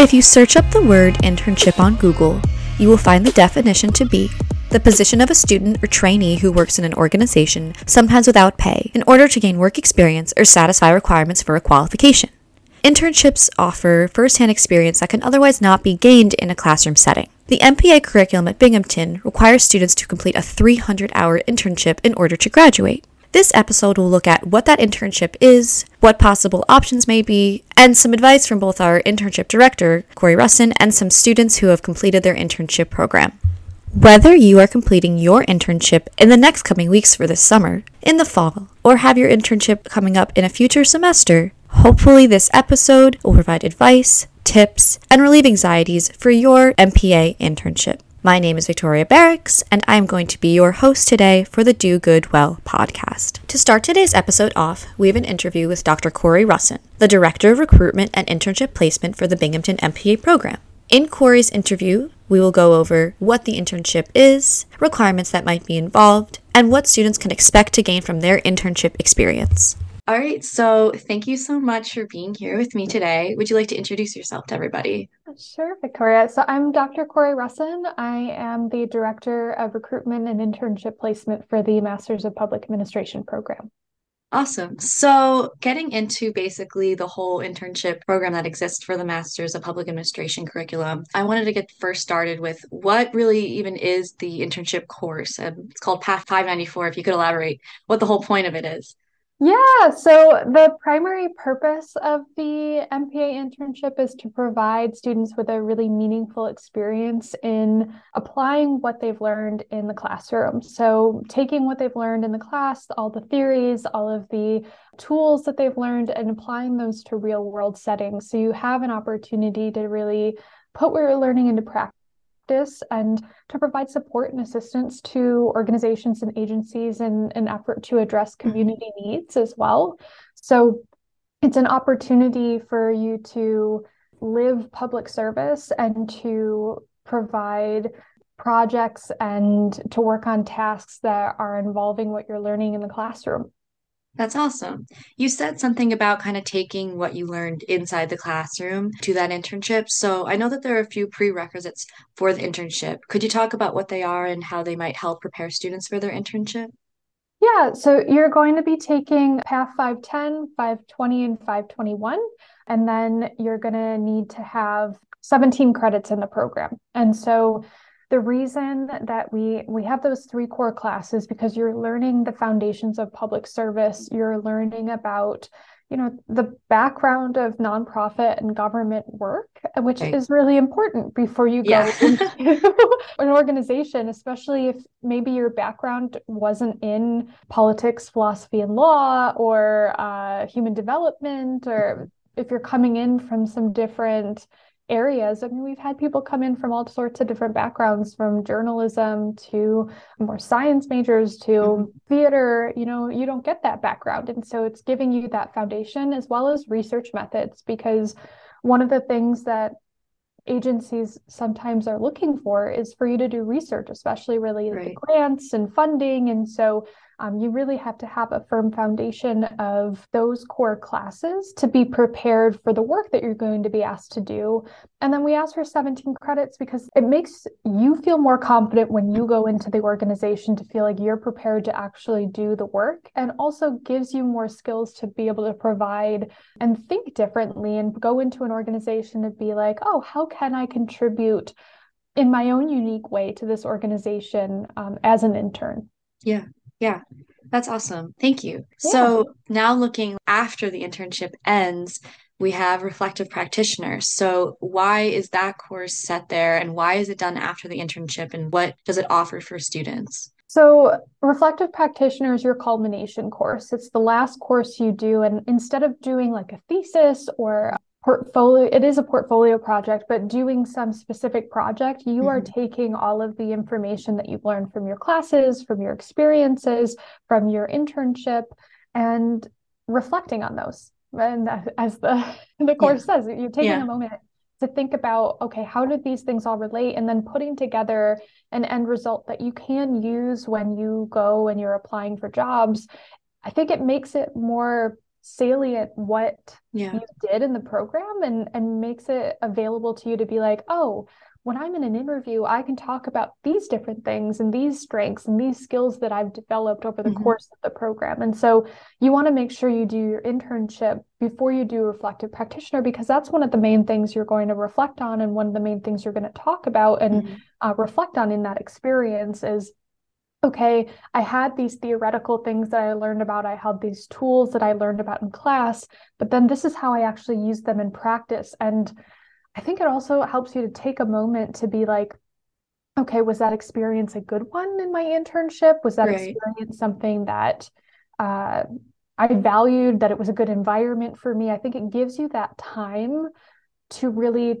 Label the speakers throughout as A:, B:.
A: If you search up the word internship on Google, you will find the definition to be the position of a student or trainee who works in an organization, sometimes without pay, in order to gain work experience or satisfy requirements for a qualification. Internships offer firsthand experience that can otherwise not be gained in a classroom setting. The MPA curriculum at Binghamton requires students to complete a 300 hour internship in order to graduate. This episode will look at what that internship is, what possible options may be, and some advice from both our internship director, Corey Russin, and some students who have completed their internship program. Whether you are completing your internship in the next coming weeks for this summer, in the fall, or have your internship coming up in a future semester, hopefully this episode will provide advice, tips, and relieve anxieties for your MPA internship. My name is Victoria Barics, and I'm going to be your host today for the Do Good Well podcast. To start today's episode off, we have an interview with Dr. Corey Russin, the Director of Recruitment and Internship Placement for the Binghamton MPA program. In Corey's interview, we will go over what the internship is, requirements that might be involved, and what students can expect to gain from their internship experience. All right, so thank you so much for being here with me today. Would you like to introduce yourself to everybody?
B: Sure, Victoria. So I'm Dr. Corey Russin. I am the Director of Recruitment and Internship Placement for the Masters of Public Administration program.
A: Awesome. So, getting into basically the whole internship program that exists for the Masters of Public Administration curriculum, I wanted to get first started with what really even is the internship course. Um, it's called PAFF 594. If you could elaborate what the whole point of it is.
B: Yeah, so the primary purpose of the MPA internship is to provide students with a really meaningful experience in applying what they've learned in the classroom. So, taking what they've learned in the class, all the theories, all of the tools that they've learned, and applying those to real world settings. So, you have an opportunity to really put what you're learning into practice practice and to provide support and assistance to organizations and agencies in an effort to address mm-hmm. community needs as well. So it's an opportunity for you to live public service and to provide projects and to work on tasks that are involving what you're learning in the classroom.
A: That's awesome. You said something about kind of taking what you learned inside the classroom to that internship. So I know that there are a few prerequisites for the internship. Could you talk about what they are and how they might help prepare students for their internship?
B: Yeah, so you're going to be taking PAFF 510, 520, and 521. And then you're going to need to have 17 credits in the program. And so the reason that we we have those three core classes because you're learning the foundations of public service you're learning about you know the background of nonprofit and government work which is really important before you go yeah. into an organization especially if maybe your background wasn't in politics philosophy and law or uh, human development or if you're coming in from some different areas. I mean, we've had people come in from all sorts of different backgrounds, from journalism to more science majors to mm-hmm. theater. You know, you don't get that background. And so it's giving you that foundation as well as research methods, because one of the things that agencies sometimes are looking for is for you to do research, especially related right. to grants and funding. And so um, you really have to have a firm foundation of those core classes to be prepared for the work that you're going to be asked to do. And then we ask for 17 credits because it makes you feel more confident when you go into the organization to feel like you're prepared to actually do the work and also gives you more skills to be able to provide and think differently and go into an organization and be like, oh, how can I contribute? in my own unique way to this organization um, as an intern.
A: Yeah, yeah, that's awesome. Thank you. Yeah. So now looking after the internship ends, we have reflective practitioners. So why is that course set there and why is it done after the internship and what does it offer for students?
B: So, reflective practitioner is your culmination course. It's the last course you do. And instead of doing like a thesis or portfolio it is a portfolio project but doing some specific project you mm-hmm. are taking all of the information that you've learned from your classes from your experiences from your internship and reflecting on those and as the the course yeah. says you're taking yeah. a moment to think about okay how did these things all relate and then putting together an end result that you can use when you go and you're applying for jobs i think it makes it more salient what
A: yeah.
B: you did in the program and and makes it available to you to be like oh when i'm in an interview i can talk about these different things and these strengths and these skills that i've developed over the mm-hmm. course of the program and so you want to make sure you do your internship before you do reflective practitioner because that's one of the main things you're going to reflect on and one of the main things you're going to talk about and mm-hmm. uh, reflect on in that experience is okay, I had these theoretical things that I learned about, I had these tools that I learned about in class, but then this is how I actually use them in practice. And I think it also helps you to take a moment to be like, okay, was that experience a good one in my internship? Was that right. experience something that uh, I valued, that it was a good environment for me? I think it gives you that time to really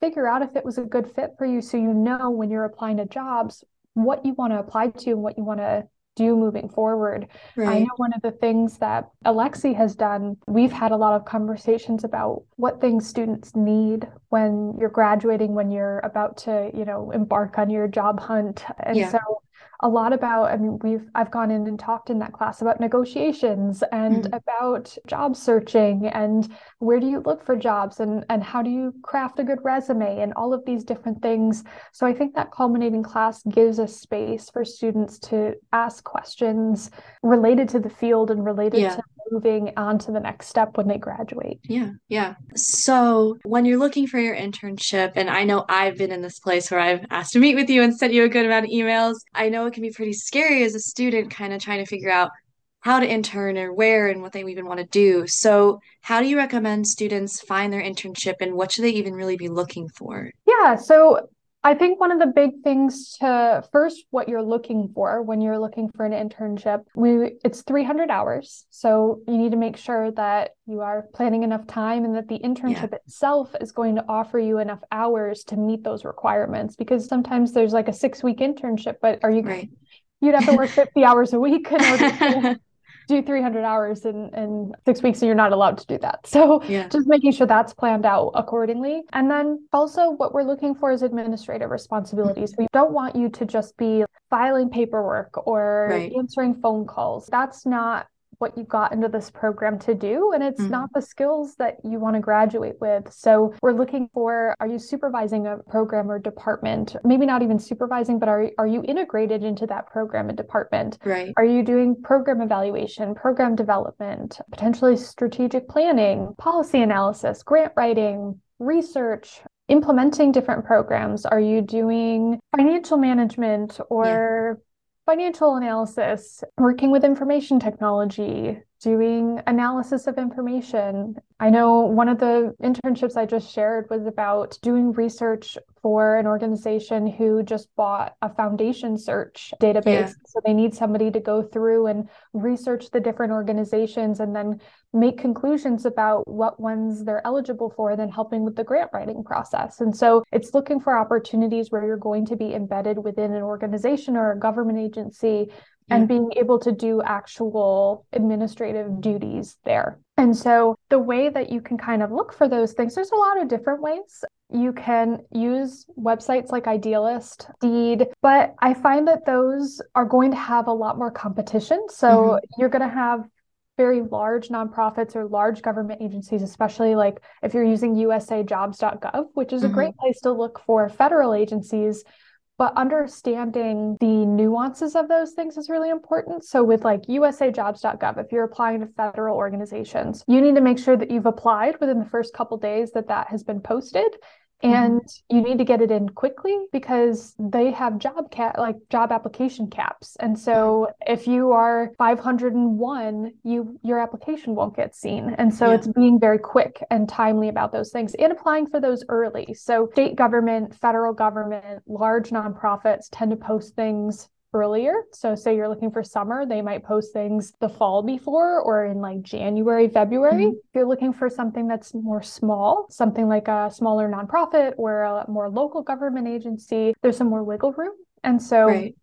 B: figure out if it was a good fit for you so you know when you're applying to jobs what you want to apply to and what you want to do moving forward. Right. I know one of the things that Alexi has done, we've had a lot of conversations about what things students need when you're graduating, when you're about to, you know, embark on your job hunt. And yeah. so a lot about i mean we've i've gone in and talked in that class about negotiations and mm-hmm. about job searching and where do you look for jobs and and how do you craft a good resume and all of these different things so i think that culminating class gives a space for students to ask questions related to the field and related yeah. to moving on to the next step when they graduate.
A: Yeah, yeah. So when you're looking for your internship, and I know I've been in this place where I've asked to meet with you and sent you a good amount of emails, I know it can be pretty scary as a student, kind of trying to figure out how to intern or where and what they even want to do. So, how do you recommend students find their internship and what should they even really be looking for?
B: Yeah, so I think one of the big things to first what you're looking for when you're looking for an internship, we it's 300 hours. So you need to make sure that you are planning enough time and that the internship yeah. itself is going to offer you enough hours to meet those requirements because sometimes there's like a 6-week internship, but are you right. you'd have to work 50 hours a week in order to do 300 hours in, in six weeks and you're not allowed to do that. So yeah. just making sure that's planned out accordingly. And then also what we're looking for is administrative responsibilities. We don't want you to just be filing paperwork or right. answering phone calls. That's not what you got into this program to do and it's mm-hmm. not the skills that you want to graduate with. So we're looking for are you supervising a program or department? Maybe not even supervising but are, are you integrated into that program and department?
A: Right.
B: Are you doing program evaluation program development potentially strategic planning policy analysis grant writing research implementing different programs? Are you doing financial management or financial analysis, working with information technology, doing analysis of information. I know one of the internships I just shared was about doing research for an organization who just bought a foundation search database. Yeah. So they need somebody to go through and research the different organizations and then make conclusions about what ones they're eligible for, then helping with the grant writing process. And so it's looking for opportunities where you're going to be embedded within an organization or a government agency and being able to do actual administrative duties there. And so the way that you can kind of look for those things, there's a lot of different ways. You can use websites like Idealist, Indeed, but I find that those are going to have a lot more competition. So mm-hmm. you're going to have very large nonprofits or large government agencies, especially like if you're using usajobs.gov, which is mm-hmm. a great place to look for federal agencies but understanding the nuances of those things is really important. So with like usajobs.gov, if you're applying to federal organizations, you need to make sure that you've applied within the first couple days that that has been posted. And mm-hmm. you need to get it in quickly because they have job cap like job application caps and so if you are 501 you your application won't get seen and so yeah. it's being very quick and timely about those things and applying for those early so state government federal government large nonprofits tend to post things earlier. So, say you're looking for summer, they might post things the fall before or in like January, February. Mm-hmm. If you're looking for something that's more small, something like a smaller nonprofit or a more local government agency, there's some more wiggle room. And so, right.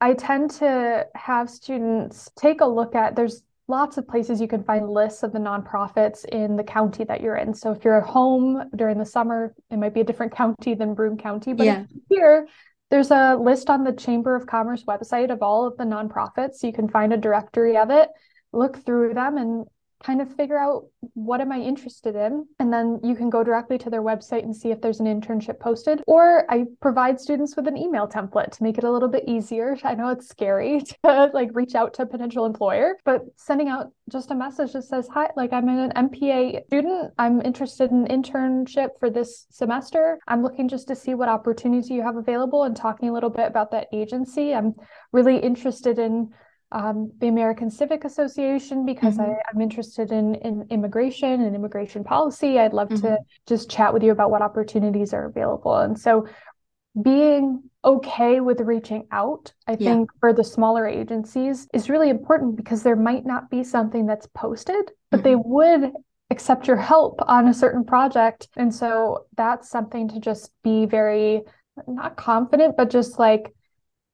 B: I tend to have students take a look at there's lots of places you can find lists of the nonprofits in the county that you're in. So if you're at home during the summer, it might be a different county than Broome County, but yeah. here there's a list on the Chamber of Commerce website of all of the nonprofits. You can find a directory of it, look through them, and kind of figure out what am I interested in. And then you can go directly to their website and see if there's an internship posted. Or I provide students with an email template to make it a little bit easier. I know it's scary to like reach out to a potential employer, but sending out just a message that says, Hi, like I'm an MPA student. I'm interested in internship for this semester. I'm looking just to see what opportunities you have available and talking a little bit about that agency. I'm really interested in um, the American Civic Association because mm-hmm. I, am interested in, in immigration and immigration policy. I'd love mm-hmm. to just chat with you about what opportunities are available. And so being okay with reaching out, I yeah. think for the smaller agencies is really important because there might not be something that's posted, but mm-hmm. they would accept your help on a certain project. And so that's something to just be very not confident, but just like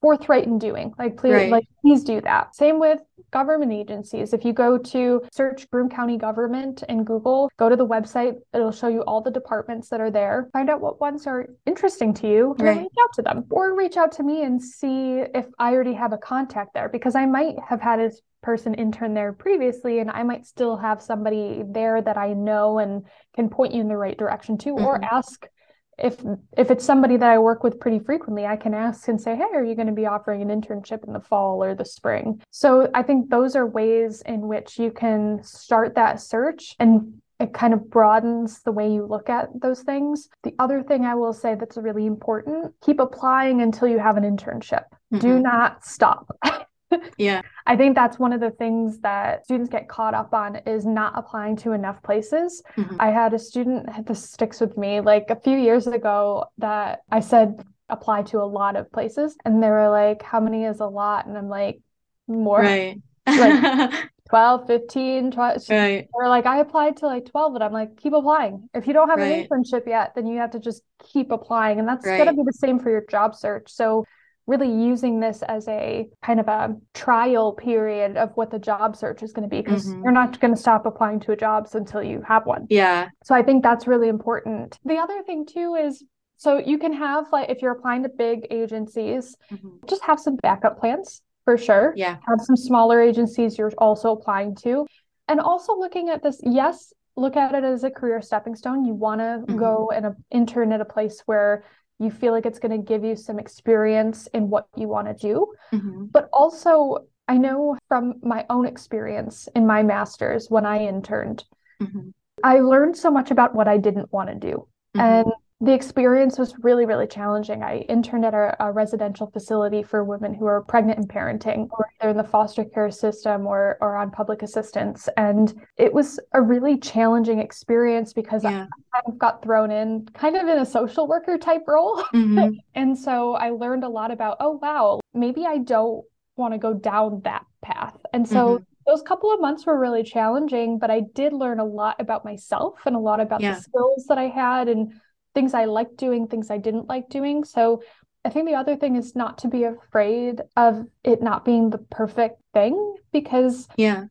B: forthright in doing. Like please right. like please do that. Same with government agencies. If you go to search Broome County government in Google, go to the website, it'll show you all the departments that are there. Find out what ones are interesting to you and right. reach out to them. Or reach out to me and see if I already have a contact there because I might have had a person intern there previously and I might still have somebody there that I know and can point you in the right direction to mm-hmm. or ask if if it's somebody that I work with pretty frequently, I can ask and say, "Hey, are you going to be offering an internship in the fall or the spring?" So I think those are ways in which you can start that search and it kind of broadens the way you look at those things. The other thing I will say that's really important, keep applying until you have an internship. Mm-hmm. Do not stop.
A: yeah.
B: I think that's one of the things that students get caught up on is not applying to enough places. Mm-hmm. I had a student, this sticks with me, like a few years ago that I said apply to a lot of places. And they were like, how many is a lot? And I'm like, more.
A: Right.
B: like 12, 15, 12.
A: Right.
B: Or like I applied to like 12 and I'm like, keep applying. If you don't have right. an internship yet, then you have to just keep applying. And that's right. going to be the same for your job search. So really using this as a kind of a trial period of what the job search is going to be because mm-hmm. you're not going to stop applying to a jobs until you have one.
A: Yeah.
B: So I think that's really important. The other thing too is so you can have like if you're applying to big agencies, mm-hmm. just have some backup plans for sure.
A: Yeah.
B: Have some smaller agencies you're also applying to. And also looking at this, yes, look at it as a career stepping stone. You want to mm-hmm. go and intern at a place where you feel like it's going to give you some experience in what you want to do. Mm-hmm. But also, I know from my own experience in my master's when I interned, mm-hmm. I learned so much about what I didn't want to do. Mm-hmm. And the experience was really, really challenging. I interned at a, a, residential facility for women who are pregnant and parenting, or they're in the foster care system or, or on public assistance. And it was a really challenging experience because yeah. I kind of got thrown in kind of in a social worker type role. Mm-hmm. and so I learned a lot about, oh, wow, maybe I don't want to go down that path. And so mm-hmm those couple of months were really challenging, but I did learn a lot about myself and a lot about yeah. the skills that I had and things I liked doing, things I didn't like doing. So I think the other thing is not to be afraid of it not being the perfect thing because
A: yeah,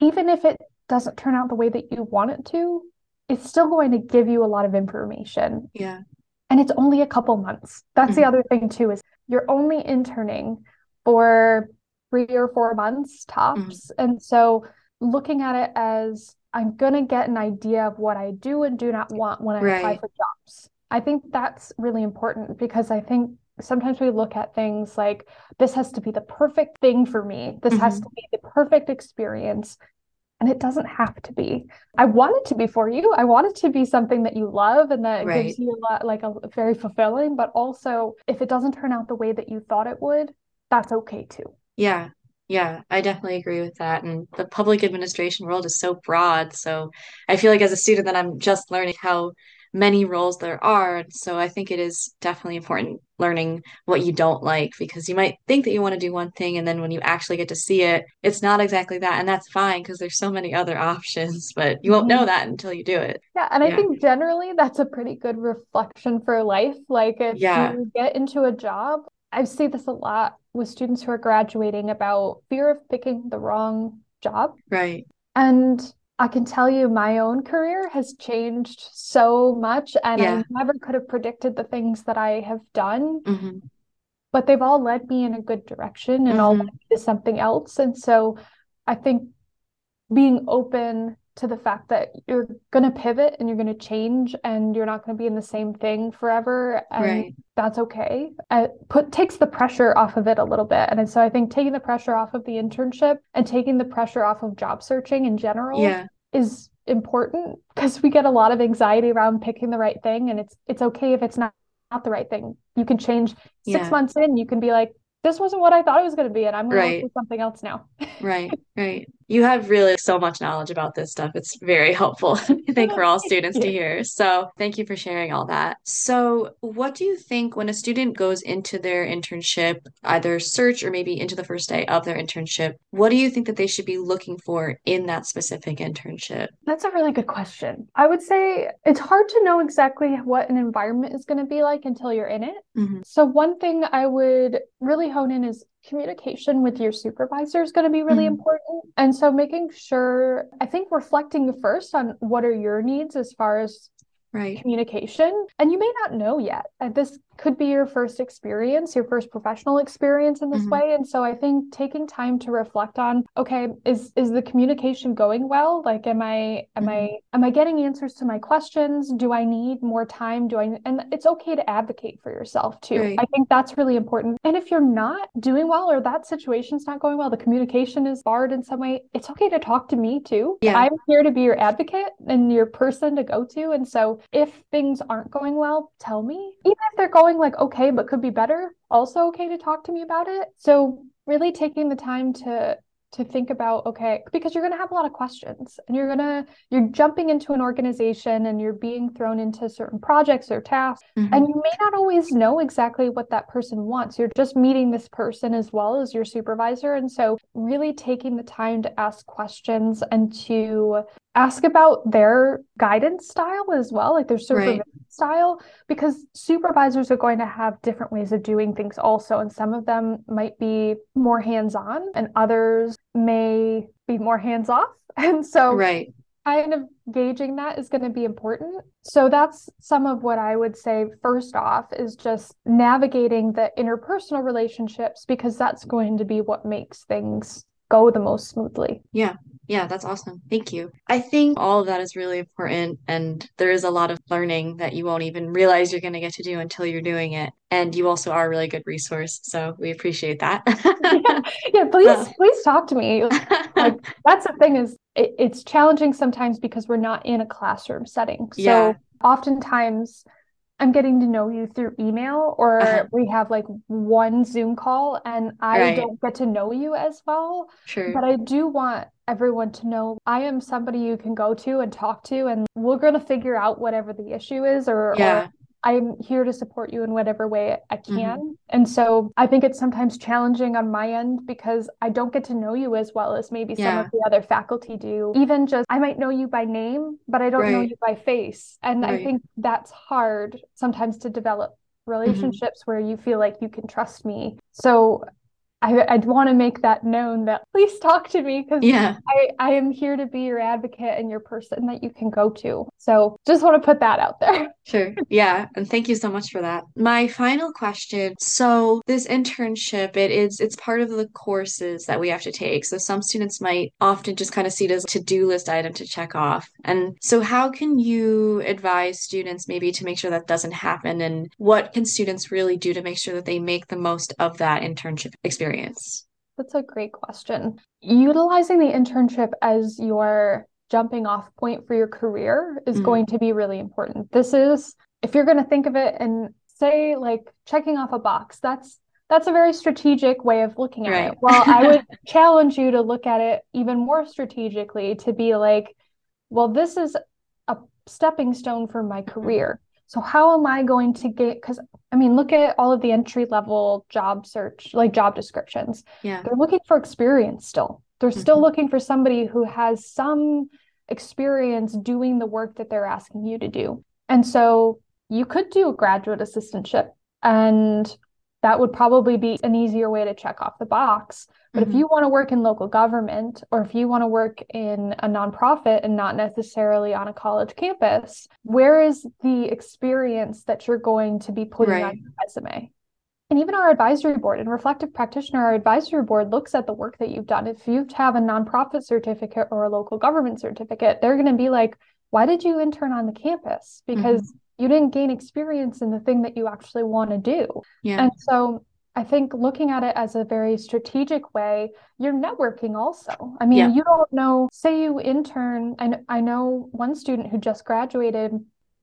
B: even if it doesn't turn out the way that you want it to, it's still going to give you a lot of information.
A: Yeah.
B: And it's only a couple months. That's mm-hmm. the other thing too is you're only interning for 3 or 4 months tops. Mm-hmm. And so looking at it as I'm going to get an idea of what I do and do not want when I right. apply for jobs. I think that's really important because I think sometimes we look at things like this has to be the perfect thing for me. This mm-hmm. has to be the perfect experience. And it doesn't have to be. I want it to be for you. I want it to be something that you love and that right. gives you a lot, like a very fulfilling. But also, if it doesn't turn out the way that you thought it would, that's okay too.
A: Yeah. Yeah, I definitely agree with that. And the public administration world is so broad. So I feel like as a student that I'm just learning how many roles there are. So I think it is definitely important learning what you don't like because you might think that you want to do one thing and then when you actually get to see it, it's not exactly that. And that's fine because there's so many other options, but you won't know mm-hmm. that until you do it.
B: Yeah. And I yeah. think generally that's a pretty good reflection for life. Like if yeah. you get into a job, I see this a lot with students who are graduating about fear of picking the wrong job.
A: Right.
B: And I can tell you my own career has changed so much and yeah. I never could have predicted the things that I have done. Mm-hmm. But they've all led me in a good direction and mm-hmm. all led to something else. And so I think being open to the fact that you're going to pivot and you're going to change and you're not going to be in the same thing forever and right. that's okay it put takes the pressure off of it a little bit and so i think taking the pressure off of the internship and taking the pressure off of job searching in general
A: yeah.
B: is important because we get a lot of anxiety around picking the right thing and it's it's okay if it's not not the right thing you can change six yeah. months in you can be like this wasn't what I thought it was going to be, and I'm going right. to do something else now.
A: right, right. You have really so much knowledge about this stuff. It's very helpful, I think, for all students to hear. So, thank you for sharing all that. So, what do you think when a student goes into their internship, either search or maybe into the first day of their internship? What do you think that they should be looking for in that specific internship?
B: That's a really good question. I would say it's hard to know exactly what an environment is going to be like until you're in it. Mm-hmm. So, one thing I would really hone in is communication with your supervisor is going to be really mm-hmm. important. And so making sure, I think reflecting first on what are your needs as far as
A: right
B: communication and you may not know yet at this could be your first experience your first professional experience in this mm-hmm. way and so i think taking time to reflect on okay is is the communication going well like am i am mm-hmm. i am i getting answers to my questions do i need more time do i and it's okay to advocate for yourself too right. i think that's really important and if you're not doing well or that situation's not going well the communication is barred in some way it's okay to talk to me too
A: yeah.
B: i'm here to be your advocate and your person to go to and so if things aren't going well, tell me. Even if they're going like okay, but could be better, also okay to talk to me about it. So really taking the time to to think about okay because you're going to have a lot of questions and you're going to you're jumping into an organization and you're being thrown into certain projects or tasks mm-hmm. and you may not always know exactly what that person wants you're just meeting this person as well as your supervisor and so really taking the time to ask questions and to ask about their guidance style as well, like their supervision. Style, because supervisors are going to have different ways of doing things also. And some of them might be more hands on, and others may be more hands off. And so,
A: right.
B: Kind of gauging that is going to be important. So, that's some of what I would say first off is just navigating the interpersonal relationships because that's going to be what makes things go the most smoothly.
A: Yeah. Yeah, that's awesome. Thank you. I think all of that is really important. And there is a lot of learning that you won't even realize you're going to get to do until you're doing it. And you also are a really good resource. So we appreciate that.
B: yeah. yeah, please, uh. please talk to me. Like, that's the thing is it, it's challenging sometimes because we're not in a classroom setting. So yeah. oftentimes I'm getting to know you through email or uh-huh. we have like one Zoom call and I right. don't get to know you as well.
A: Sure.
B: But I do want everyone to know I am somebody you can go to and talk to and we're going to figure out whatever the issue is or,
A: yeah.
B: or I'm here to support you in whatever way I mm-hmm. can. Mm-hmm. And so I think it's sometimes challenging on my end because I don't get to know you as well as maybe yeah. some of the other faculty do. Even just, I might know you by name, but I don't right. know you by face. And right. I think that's hard sometimes to develop mm-hmm. relationships mm-hmm. where you feel like you can trust me. So I, I'd want to make that known that please talk to me because
A: yeah.
B: I, I am here to be your advocate and your person that you can go to. So just want to put that out there.
A: Sure. Yeah. And thank you so much for that. My final question. So this internship, it is it's part of the courses that we have to take. So some students might often just kind of see it as a to-do list item to check off. And so how can you advise students maybe to make sure that doesn't happen? And what can students really do to make sure that they make the most of that internship experience?
B: That's a great question. Utilizing the internship as your jumping off point for your career is mm-hmm. going to be really important. This is if you're going to think of it and say like checking off a box, that's that's a very strategic way of looking at right. it. Well, I would challenge you to look at it even more strategically to be like, well, this is a stepping stone for my career. So how am I going to get because I mean look at all of the entry level job search like job descriptions.
A: Yeah.
B: They're looking for experience still. They're mm-hmm. still looking for somebody who has some experience doing the work that they're asking you to do. And so you could do a graduate assistantship and that would probably be an easier way to check off the box. But mm-hmm. if you want to work in local government or if you want to work in a nonprofit and not necessarily on a college campus, where is the experience that you're going to be putting right. on your resume? And even our advisory board and reflective practitioner our advisory board looks at the work that you've done if you have a nonprofit certificate or a local government certificate they're going to be like why did you intern on the campus because mm-hmm. you didn't gain experience in the thing that you actually want to do yeah. and so I think looking at it as a very strategic way, you're networking also. I mean, yeah. you don't know, say you intern, and I know one student who just graduated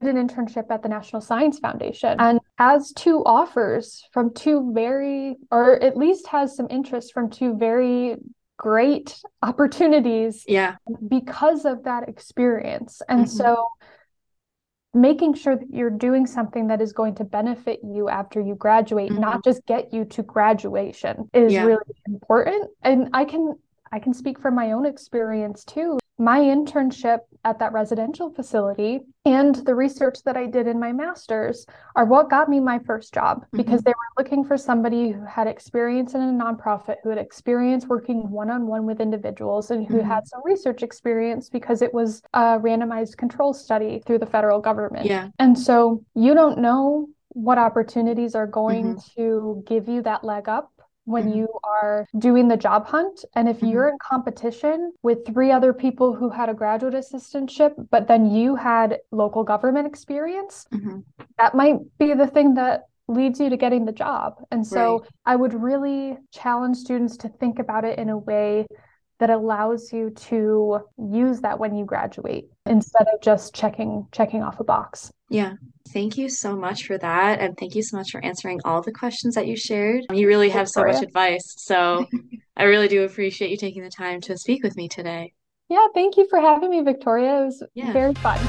B: an internship at the National Science Foundation and has two offers from two very, or at least has some interest from two very great opportunities.
A: Yeah.
B: Because of that experience. And mm-hmm. so making sure that you're doing something that is going to benefit you after you graduate, mm-hmm. not just get you to graduation is yeah. really important. And I can I can speak from my own experience too my internship at that residential facility and the research that I did in my master's are what got me my first job mm-hmm. because they were looking for somebody who had experience in a nonprofit, who had experience working one on one with individuals, and who mm-hmm. had some research experience because it was a randomized control study through the federal government.
A: Yeah.
B: And so you don't know what opportunities are going mm-hmm. to give you that leg up when mm-hmm. you are doing the job hunt. And if mm-hmm. you're in competition with three other people who had a graduate assistantship, but then you had local government experience, mm-hmm. that might be the thing that leads you to getting the job. And so right. I would really challenge students to think about it in a way that allows you to use that when you graduate instead of just checking checking off a box.
A: Yeah. Thank you so much for that. And thank you so much for answering all the questions that you shared. You really have so much advice. So I really do appreciate you taking the time to speak with me today.
B: Yeah, thank you for having me, Victoria. It was yeah. very fun.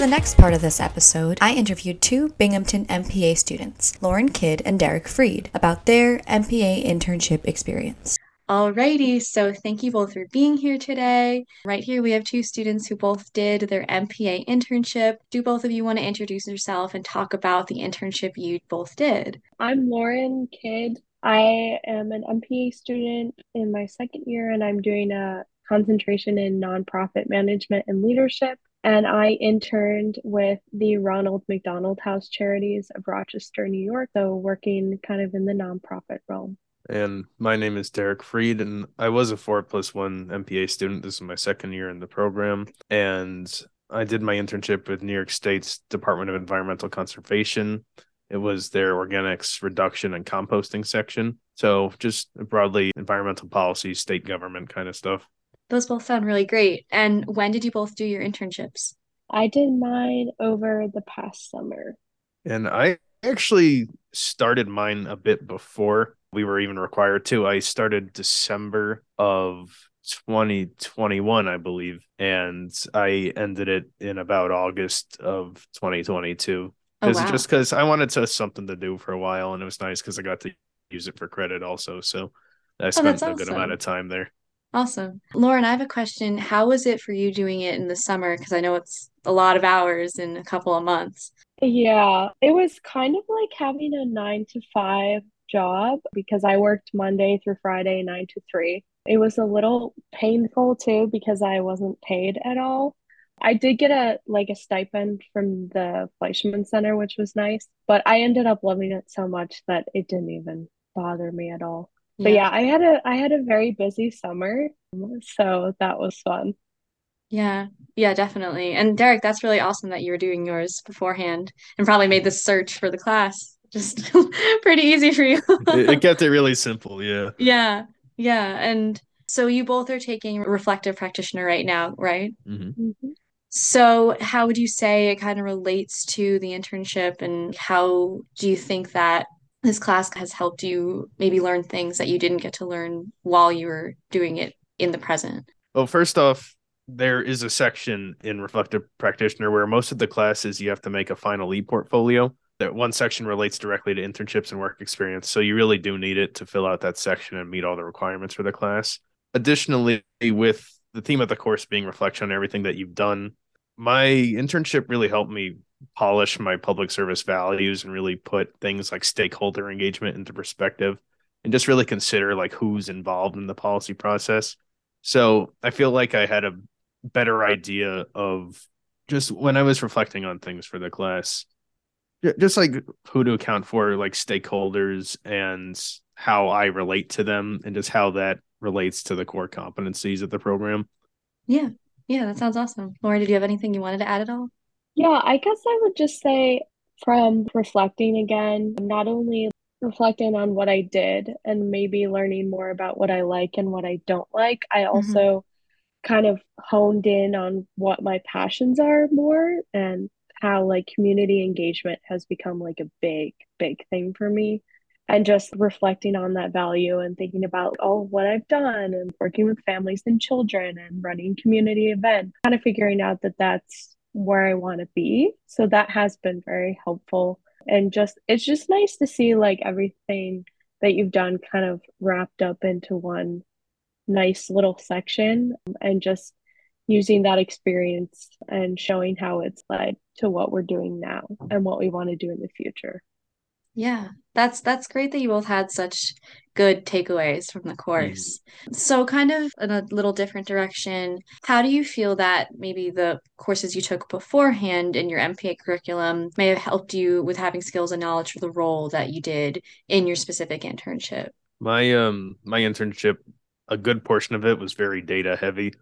A: The next part of this episode, I interviewed two Binghamton MPA students, Lauren Kidd and Derek Freed, about their MPA internship experience. Alrighty, so thank you both for being here today. Right here, we have two students who both did their MPA internship. Do both of you want to introduce yourself and talk about the internship you both did?
C: I'm Lauren Kidd. I am an MPA student in my second year, and I'm doing a concentration in nonprofit management and leadership and I interned with the Ronald McDonald House Charities of Rochester, New York, so working kind of in the nonprofit realm.
D: And my name is Derek Freed, and I was a four plus one MPA student. This is my second year in the program. And I did my internship with New York State's Department of Environmental Conservation. It was their organics reduction and composting section. So just broadly environmental policy, state government kind of stuff.
A: Those both sound really great. And when did you both do your internships?
C: I did mine over the past summer.
D: And I actually started mine a bit before we were even required to. I started December of 2021, I believe, and I ended it in about August of 2022. Because oh, wow. just because I wanted to something to do for a while, and it was nice because I got to use it for credit also. So I oh, spent oh, a good amount of time there.
A: Awesome. Lauren, I have a question. How was it for you doing it in the summer? Because I know it's a lot of hours in a couple of months.
C: Yeah, it was kind of like having a nine to five job because I worked Monday through Friday, nine to three. It was a little painful too because I wasn't paid at all. I did get a like a stipend from the Fleishman Center, which was nice, but I ended up loving it so much that it didn't even bother me at all but yeah. i had a i had a very busy summer so that was fun.
A: Yeah. Yeah definitely. And derek that's really awesome that you were doing yours beforehand and probably made the search for the class. Just pretty easy for you.
D: It, it kept it really simple yeah.
A: Yeah. Yeah. And so you both are taking reflective practitioner right now right?
D: Mm-hmm. Mm-hmm.
A: So, how would you say it kind of relates to the internship, and how do you think that this class has helped you maybe learn things that you didn't get to learn while you were doing it in the present?
D: Well, first off, there is a section in Reflective Practitioner where most of the classes you have to make a final e portfolio. That one section relates directly to internships and work experience. So you really do need it to fill out that section and meet all the requirements for the class. Additionally, with the theme of the course being reflection on everything that you've done, my internship really helped me polish my public service values and really put things like stakeholder engagement into perspective. and just really consider like who's involved in the policy process. So I feel like I had a better idea of just when I was reflecting on things for the class, just like who to account for, like stakeholders and how I relate to them, and just how that relates to the core competencies of the program.
A: Yeah. Yeah, that sounds awesome. Lauren, did you have anything you wanted to add at all?
C: Yeah, I guess I would just say from reflecting again, not only reflecting on what I did and maybe learning more about what I like and what I don't like, I mm-hmm. also mm-hmm. kind of honed in on what my passions are more and how like community engagement has become like a big, big thing for me and just reflecting on that value and thinking about oh what i've done and working with families and children and running community events kind of figuring out that that's where i want to be. So that has been very helpful. And just it's just nice to see like everything that you've done kind of wrapped up into one nice little section and just using that experience and showing how it's led to what we're doing now and what we want to do in the future
A: yeah, that's that's great that you both had such good takeaways from the course. Mm-hmm. So kind of in a little different direction, how do you feel that maybe the courses you took beforehand in your MPA curriculum may have helped you with having skills and knowledge for the role that you did in your specific internship?
D: My um my internship, a good portion of it was very data heavy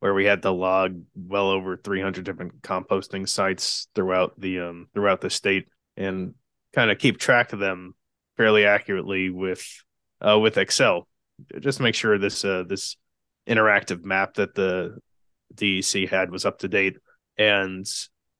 D: where we had to log well over 300 different composting sites throughout the um throughout the state and kind of keep track of them fairly accurately with uh, with Excel. Just make sure this uh, this interactive map that the DEC had was up to date, and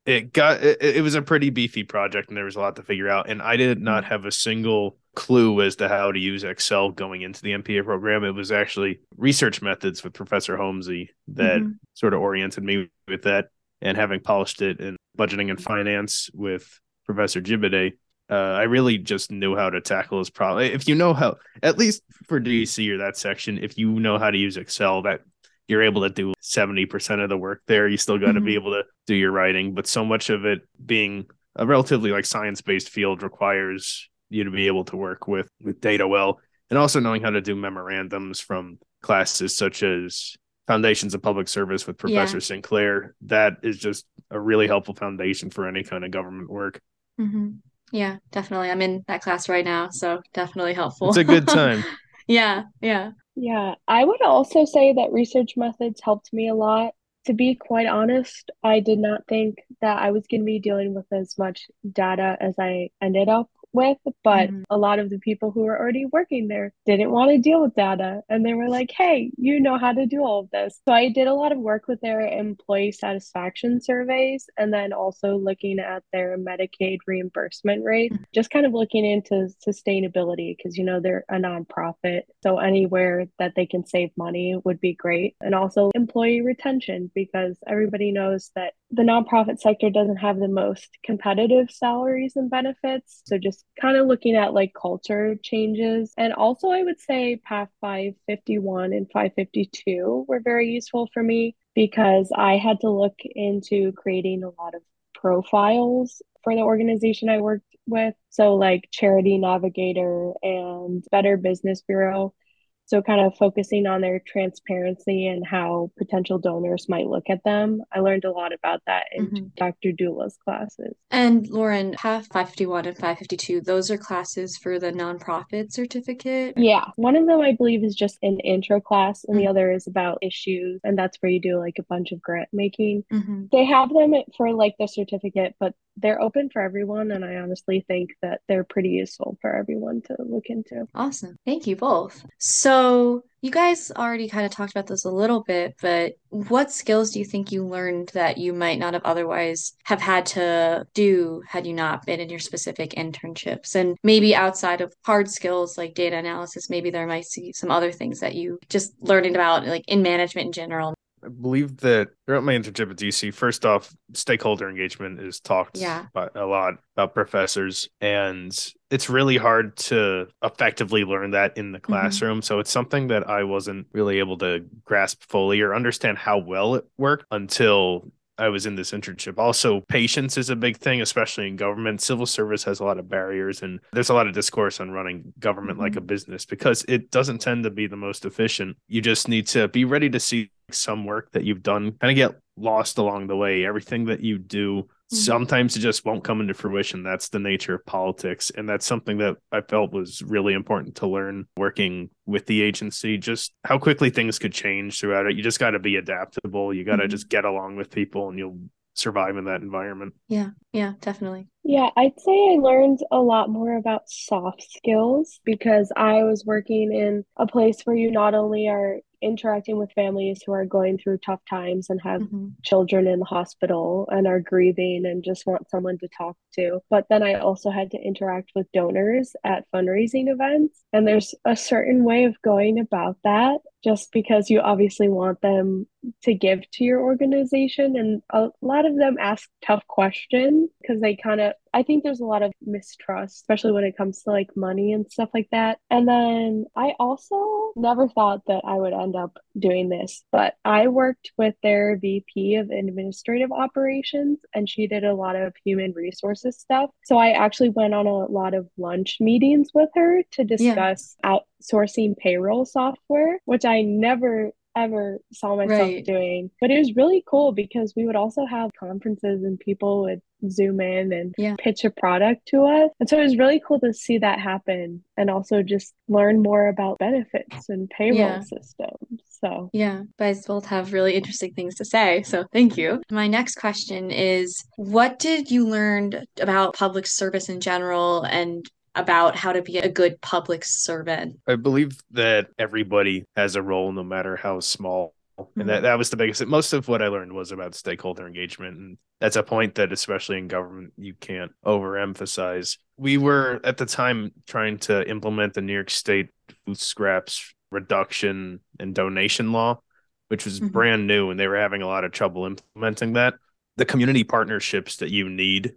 D: it got it, it was a pretty beefy project, and there was a lot to figure out. And I did not mm-hmm. have a single clue as to how to use Excel going into the MPA program. It was actually research methods with Professor Holmesy that mm-hmm. sort of oriented me with that, and having polished it in budgeting and finance with Professor Jibide uh, I really just knew how to tackle this problem. If you know how, at least for DC or that section, if you know how to use Excel, that you're able to do 70% of the work there. You still got to mm-hmm. be able to do your writing, but so much of it being a relatively like science based field requires you to be able to work with with data well and also knowing how to do memorandums from classes such as foundations of public service with professor yeah. sinclair that is just a really helpful foundation for any kind of government work
A: mm-hmm. Yeah, definitely. I'm in that class right now, so definitely helpful.
D: It's a good time.
A: yeah, yeah.
C: Yeah, I would also say that research methods helped me a lot. To be quite honest, I did not think that I was going to be dealing with as much data as I ended up with, but mm-hmm. a lot of the people who were already working there didn't want to deal with data. And they were like, hey, you know how to do all of this. So I did a lot of work with their employee satisfaction surveys and then also looking at their Medicaid reimbursement rate, mm-hmm. just kind of looking into sustainability because, you know, they're a nonprofit. So anywhere that they can save money would be great. And also employee retention because everybody knows that the nonprofit sector doesn't have the most competitive salaries and benefits. So just kind of looking at like culture changes. And also, I would say PAFF 551 and 552 were very useful for me because I had to look into creating a lot of profiles for the organization I worked with. So, like Charity Navigator and Better Business Bureau. So, kind of focusing on their transparency and how potential donors might look at them. I learned a lot about that in mm-hmm. Dr. Dula's classes.
A: And Lauren, PAF 551 and 552, those are classes for the nonprofit certificate?
C: Yeah. One of them, I believe, is just an intro class, and mm-hmm. the other is about issues. And that's where you do like a bunch of grant making. Mm-hmm. They have them for like the certificate, but they're open for everyone. And I honestly think that they're pretty useful for everyone to look into.
A: Awesome. Thank you both. So, you guys already kind of talked about this a little bit, but what skills do you think you learned that you might not have otherwise have had to do had you not been in your specific internships? And maybe outside of hard skills like data analysis, maybe there might be some other things that you just learning about like in management in general
D: I believe that throughout my internship at DC, first off, stakeholder engagement is talked yeah. a lot about professors, and it's really hard to effectively learn that in the mm-hmm. classroom. Mm-hmm. So it's something that I wasn't really able to grasp fully or understand how well it worked until I was in this internship. Also, patience is a big thing, especially in government. Civil service has a lot of barriers, and there's a lot of discourse on running government mm-hmm. like a business because it doesn't tend to be the most efficient. You just need to be ready to see some work that you've done kind of get lost along the way. Everything that you do Mm-hmm. Sometimes it just won't come into fruition. That's the nature of politics. And that's something that I felt was really important to learn working with the agency, just how quickly things could change throughout it. You just got to be adaptable. You got to mm-hmm. just get along with people and you'll survive in that environment.
A: Yeah, yeah, definitely.
C: Yeah, I'd say I learned a lot more about soft skills because I was working in a place where you not only are interacting with families who are going through tough times and have mm-hmm. children in the hospital and are grieving and just want someone to talk to. But then I also had to interact with donors at fundraising events. And there's a certain way of going about that just because you obviously want them to give to your organization. And a lot of them ask tough questions because they kind of, I think there's a lot of mistrust, especially when it comes to like money and stuff like that. And then I also never thought that I would end up doing this, but I worked with their VP of administrative operations and she did a lot of human resources stuff. So I actually went on a lot of lunch meetings with her to discuss yeah. Outsourcing payroll software, which I never ever saw myself right. doing. But it was really cool because we would also have conferences and people would zoom in and yeah. pitch a product to us. And so it was really cool to see that happen and also just learn more about benefits and payroll yeah. systems. So,
A: yeah, you guys both have really interesting things to say. So, thank you. My next question is What did you learn about public service in general and about how to be a good public servant?
D: I believe that everybody has a role, no matter how small. Mm-hmm. And that, mm-hmm. that was the biggest most of what I learned was about stakeholder engagement. And that's a point that especially in government you can't overemphasize. We were at the time trying to implement the New York State food scraps reduction and donation law, which was mm-hmm. brand new and they were having a lot of trouble implementing that. The community partnerships that you need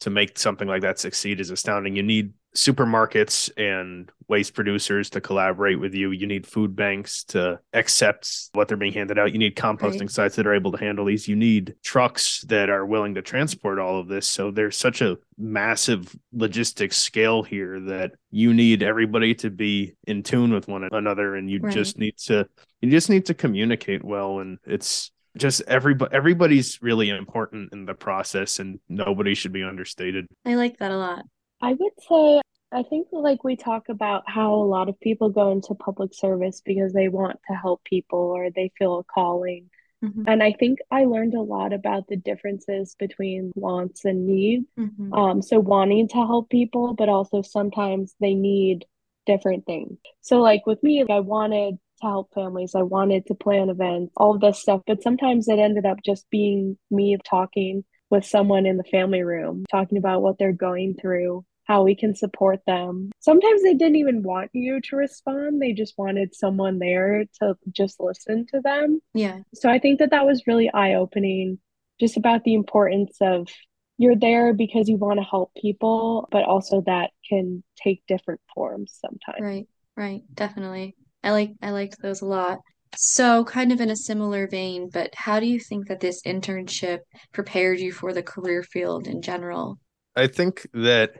D: to make something like that succeed is astounding. You need supermarkets and waste producers to collaborate with you. You need food banks to accept what they're being handed out. You need composting right. sites that are able to handle these. You need trucks that are willing to transport all of this. So there's such a massive logistics scale here that you need everybody to be in tune with one another and you right. just need to you just need to communicate well and it's just everybody everybody's really important in the process and nobody should be understated.
A: I like that a lot.
C: I would say I think like we talk about how a lot of people go into public service because they want to help people or they feel a calling. Mm-hmm. And I think I learned a lot about the differences between wants and needs. Mm-hmm. Um, so wanting to help people, but also sometimes they need different things. So like with me, I wanted to help families. I wanted to plan events, all of this stuff. But sometimes it ended up just being me talking with someone in the family room, talking about what they're going through how we can support them. Sometimes they didn't even want you to respond, they just wanted someone there to just listen to them.
A: Yeah.
C: So I think that that was really eye opening, just about the importance of you're there because you want to help people, but also that can take different forms sometimes.
A: Right, right, definitely. I like I liked those a lot. So, kind of in a similar vein, but how do you think that this internship prepared you for the career field in general?
D: I think that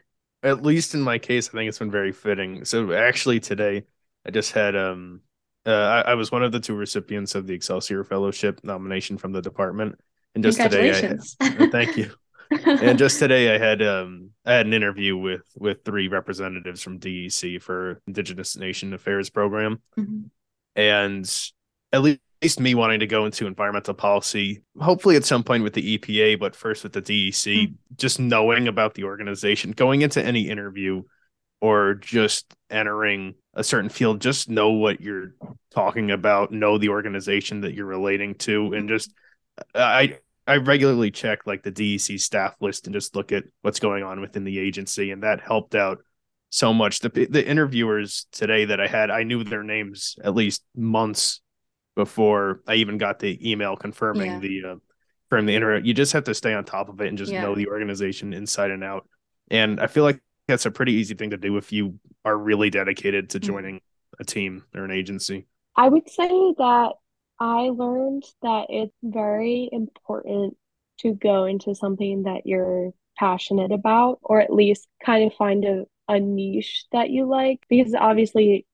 D: at least in my case, I think it's been very fitting. So actually today I just had um uh, I, I, was one of the two recipients of the Excelsior Fellowship nomination from the department. And just today I had, uh, thank you. and just today I had um I had an interview with with three representatives from DEC for Indigenous Nation Affairs program. Mm-hmm. And at least least me wanting to go into environmental policy, hopefully at some point with the EPA, but first with the DEC, mm-hmm. just knowing about the organization, going into any interview or just entering a certain field, just know what you're talking about, know the organization that you're relating to, and just I I regularly check like the DEC staff list and just look at what's going on within the agency, and that helped out so much. The the interviewers today that I had, I knew their names at least months before I even got the email confirming yeah. the uh, from the internet. You just have to stay on top of it and just yeah. know the organization inside and out. And I feel like that's a pretty easy thing to do if you are really dedicated to mm. joining mm-hmm. a team or an agency.
C: I would say that I learned that it's very important to go into something that you're passionate about, or at least kind of find a, a niche that you like. Because obviously,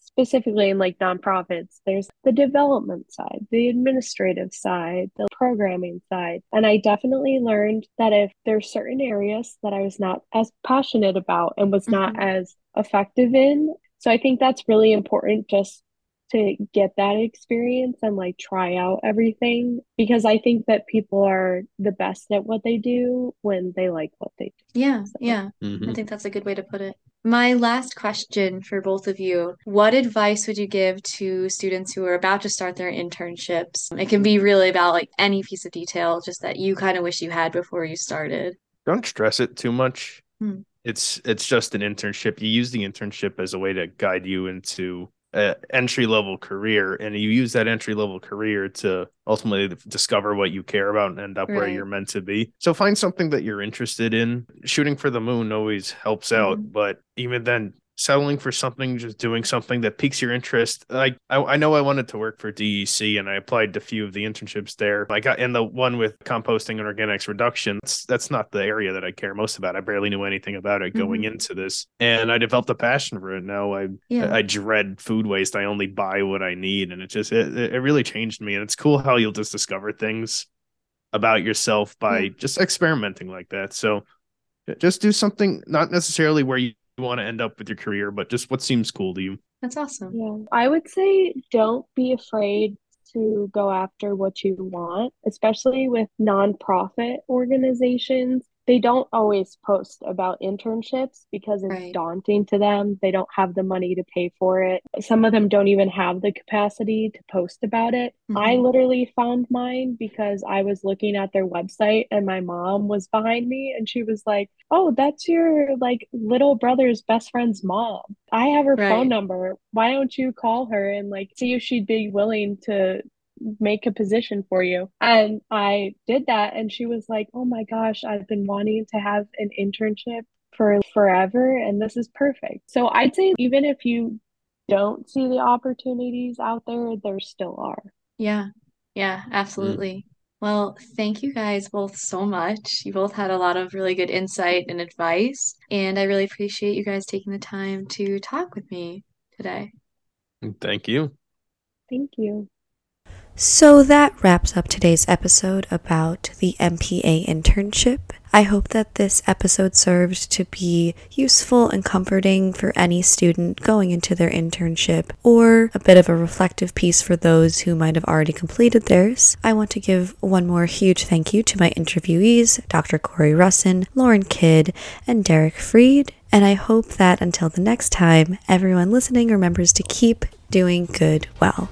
C: specifically in like nonprofits, there's the development side, the administrative side, the programming side. And I definitely learned that if there's certain areas that I was not as passionate about and was not mm-hmm. as effective in. So I think that's really important just to get that experience and like try out everything because I think that people are the best at what they do when they like what they
A: do. Yeah, so. yeah. Mm-hmm. I think that's a good way to put it. My last question for both of you What advice would you give to students who are about to start their internships? It can be really about like any piece of detail, just that you kind of wish you had before you started.
D: Don't stress it too much. Hmm. It's it's just an internship. You use the internship as a way to guide you into entry level career and you use that entry level career to ultimately discover what you care about and end up right. where you're meant to be so find something that you're interested in shooting for the moon always helps mm-hmm. out but even then settling for something, just doing something that piques your interest. Like I, I know I wanted to work for DEC and I applied to a few of the internships there. I got in the one with composting and organics reduction. That's, that's not the area that I care most about. I barely knew anything about it going mm-hmm. into this. And I developed a passion for it. Now I yeah. I dread food waste. I only buy what I need. And it just it, it really changed me. And it's cool how you'll just discover things about yourself by yeah. just experimenting like that. So just do something not necessarily where you want to end up with your career, but just what seems cool to you.
A: That's awesome.
C: Yeah. I would say don't be afraid to go after what you want, especially with nonprofit organizations they don't always post about internships because it's right. daunting to them. They don't have the money to pay for it. Some of them don't even have the capacity to post about it. Mm-hmm. I literally found mine because I was looking at their website and my mom was behind me and she was like, "Oh, that's your like little brother's best friend's mom. I have her right. phone number. Why don't you call her and like see if she'd be willing to make a position for you. And I did that. And she was like, Oh my gosh, I've been wanting to have an internship for forever. And this is perfect. So I'd say, even if you don't see the opportunities out there, there still are.
A: Yeah. Yeah, absolutely. Mm. Well, thank you guys both so much. You both had a lot of really good insight and advice. And I really appreciate you guys taking the time to talk with me today.
D: Thank you.
C: Thank you.
A: So that wraps up today's episode about the MPA internship. I hope that this episode served to be useful and comforting for any student going into their internship, or a bit of a reflective piece for those who might have already completed theirs. I want to give one more huge thank you to my interviewees, Dr. Corey Russin, Lauren Kidd, and Derek Freed. And I hope that until the next time, everyone listening remembers to keep doing good well.